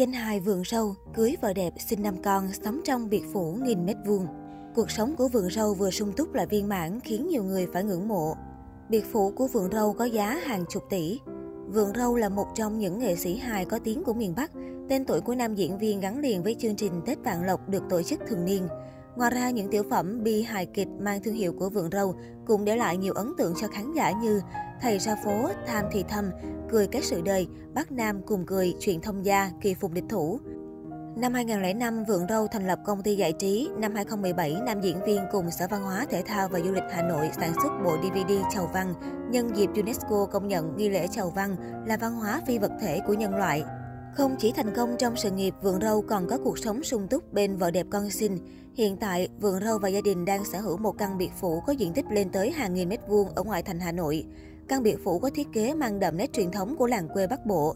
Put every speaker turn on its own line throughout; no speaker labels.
Danh hài vườn râu, cưới vợ đẹp, sinh năm con, sống trong biệt phủ nghìn mét vuông. Cuộc sống của vườn râu vừa sung túc lại viên mãn khiến nhiều người phải ngưỡng mộ. Biệt phủ của vườn râu có giá hàng chục tỷ. Vườn râu là một trong những nghệ sĩ hài có tiếng của miền Bắc. Tên tuổi của nam diễn viên gắn liền với chương trình Tết Vạn Lộc được tổ chức thường niên. Ngoài ra, những tiểu phẩm bi hài kịch mang thương hiệu của vườn râu cũng để lại nhiều ấn tượng cho khán giả như Thầy ra phố, Tham thì thầm, Cười cái sự đời, Bắc Nam cùng cười, Chuyện thông gia, Kỳ phục địch thủ. Năm 2005, Vượng Râu thành lập công ty giải trí. Năm 2017, nam diễn viên cùng Sở Văn hóa, Thể thao và Du lịch Hà Nội sản xuất bộ DVD Chầu Văn, nhân dịp UNESCO công nhận nghi lễ Chầu Văn là văn hóa phi vật thể của nhân loại. Không chỉ thành công trong sự nghiệp, Vượng Râu còn có cuộc sống sung túc bên vợ đẹp con xinh. Hiện tại, vườn Râu và gia đình đang sở hữu một căn biệt phủ có diện tích lên tới hàng nghìn mét vuông ở ngoại thành Hà Nội. Căn biệt phủ có thiết kế mang đậm nét truyền thống của làng quê Bắc Bộ.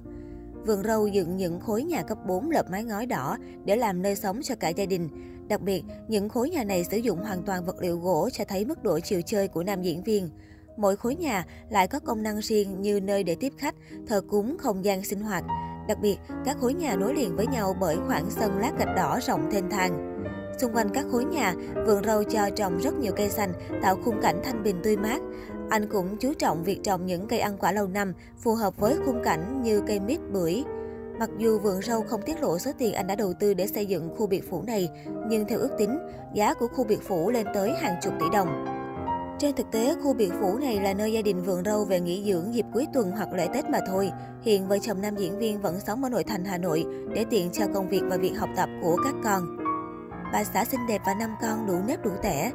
Vườn râu dựng những khối nhà cấp 4 lợp mái ngói đỏ để làm nơi sống cho cả gia đình. Đặc biệt, những khối nhà này sử dụng hoàn toàn vật liệu gỗ cho thấy mức độ chiều chơi của nam diễn viên. Mỗi khối nhà lại có công năng riêng như nơi để tiếp khách, thờ cúng, không gian sinh hoạt. Đặc biệt, các khối nhà nối liền với nhau bởi khoảng sân lát gạch đỏ rộng thênh thang. Xung quanh các khối nhà, vườn rau cho trồng rất nhiều cây xanh, tạo khung cảnh thanh bình tươi mát. Anh cũng chú trọng việc trồng những cây ăn quả lâu năm, phù hợp với khung cảnh như cây mít, bưởi. Mặc dù vườn rau không tiết lộ số tiền anh đã đầu tư để xây dựng khu biệt phủ này, nhưng theo ước tính, giá của khu biệt phủ lên tới hàng chục tỷ đồng. Trên thực tế, khu biệt phủ này là nơi gia đình vườn râu về nghỉ dưỡng dịp cuối tuần hoặc lễ Tết mà thôi. Hiện vợ chồng nam diễn viên vẫn sống ở nội thành Hà Nội để tiện cho công việc và việc học tập của các con. Bà xã xinh đẹp và năm con đủ nếp đủ tẻ.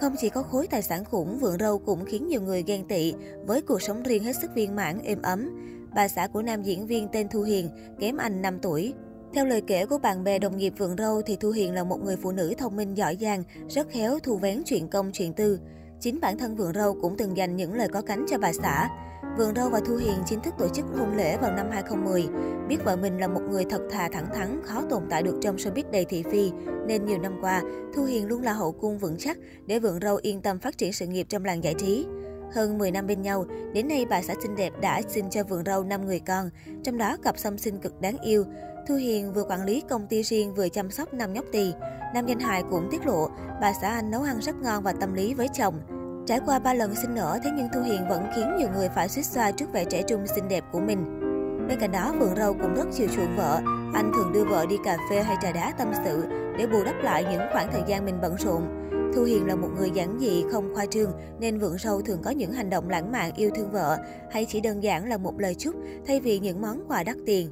Không chỉ có khối tài sản khủng, vườn râu cũng khiến nhiều người ghen tị với cuộc sống riêng hết sức viên mãn, êm ấm. Bà xã của nam diễn viên tên Thu Hiền, kém anh 5 tuổi. Theo lời kể của bạn bè đồng nghiệp vườn râu thì Thu Hiền là một người phụ nữ thông minh giỏi giang, rất khéo thu vén chuyện công chuyện tư. Chính bản thân vườn râu cũng từng dành những lời có cánh cho bà xã. Vườn Râu và Thu Hiền chính thức tổ chức hôn lễ vào năm 2010. Biết vợ mình là một người thật thà thẳng thắn, khó tồn tại được trong showbiz đầy thị phi, nên nhiều năm qua, Thu Hiền luôn là hậu cung vững chắc để Vườn Râu yên tâm phát triển sự nghiệp trong làng giải trí. Hơn 10 năm bên nhau, đến nay bà xã xinh đẹp đã sinh cho Vườn Râu 5 người con, trong đó cặp song sinh cực đáng yêu. Thu Hiền vừa quản lý công ty riêng vừa chăm sóc năm nhóc tỳ. Nam danh hài cũng tiết lộ, bà xã anh nấu ăn rất ngon và tâm lý với chồng. Trải qua 3 lần sinh nở, thế nhưng Thu Hiền vẫn khiến nhiều người phải suýt xoa trước vẻ trẻ trung xinh đẹp của mình. Bên cạnh đó, Vượng Râu cũng rất chiều chuộng vợ. Anh thường đưa vợ đi cà phê hay trà đá tâm sự để bù đắp lại những khoảng thời gian mình bận rộn. Thu Hiền là một người giản dị, không khoa trương, nên Vượng Râu thường có những hành động lãng mạn yêu thương vợ, hay chỉ đơn giản là một lời chúc thay vì những món quà đắt tiền.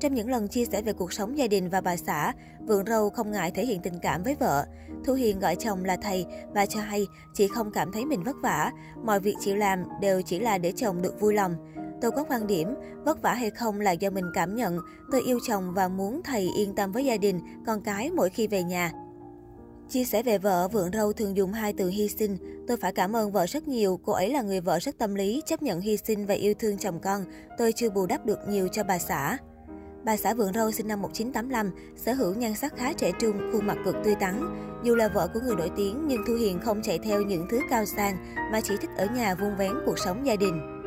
Trong những lần chia sẻ về cuộc sống gia đình và bà xã, Vượng Râu không ngại thể hiện tình cảm với vợ. Thu Hiền gọi chồng là thầy và cho hay chị không cảm thấy mình vất vả. Mọi việc chị làm đều chỉ là để chồng được vui lòng. Tôi có quan điểm, vất vả hay không là do mình cảm nhận. Tôi yêu chồng và muốn thầy yên tâm với gia đình, con cái mỗi khi về nhà. Chia sẻ về vợ, Vượng Râu thường dùng hai từ hy sinh. Tôi phải cảm ơn vợ rất nhiều, cô ấy là người vợ rất tâm lý, chấp nhận hy sinh và yêu thương chồng con. Tôi chưa bù đắp được nhiều cho bà xã. Bà xã vườn Râu sinh năm 1985, sở hữu nhan sắc khá trẻ trung, khuôn mặt cực tươi tắn. Dù là vợ của người nổi tiếng nhưng Thu Hiền không chạy theo những thứ cao sang mà chỉ thích ở nhà vuông vén cuộc sống gia đình.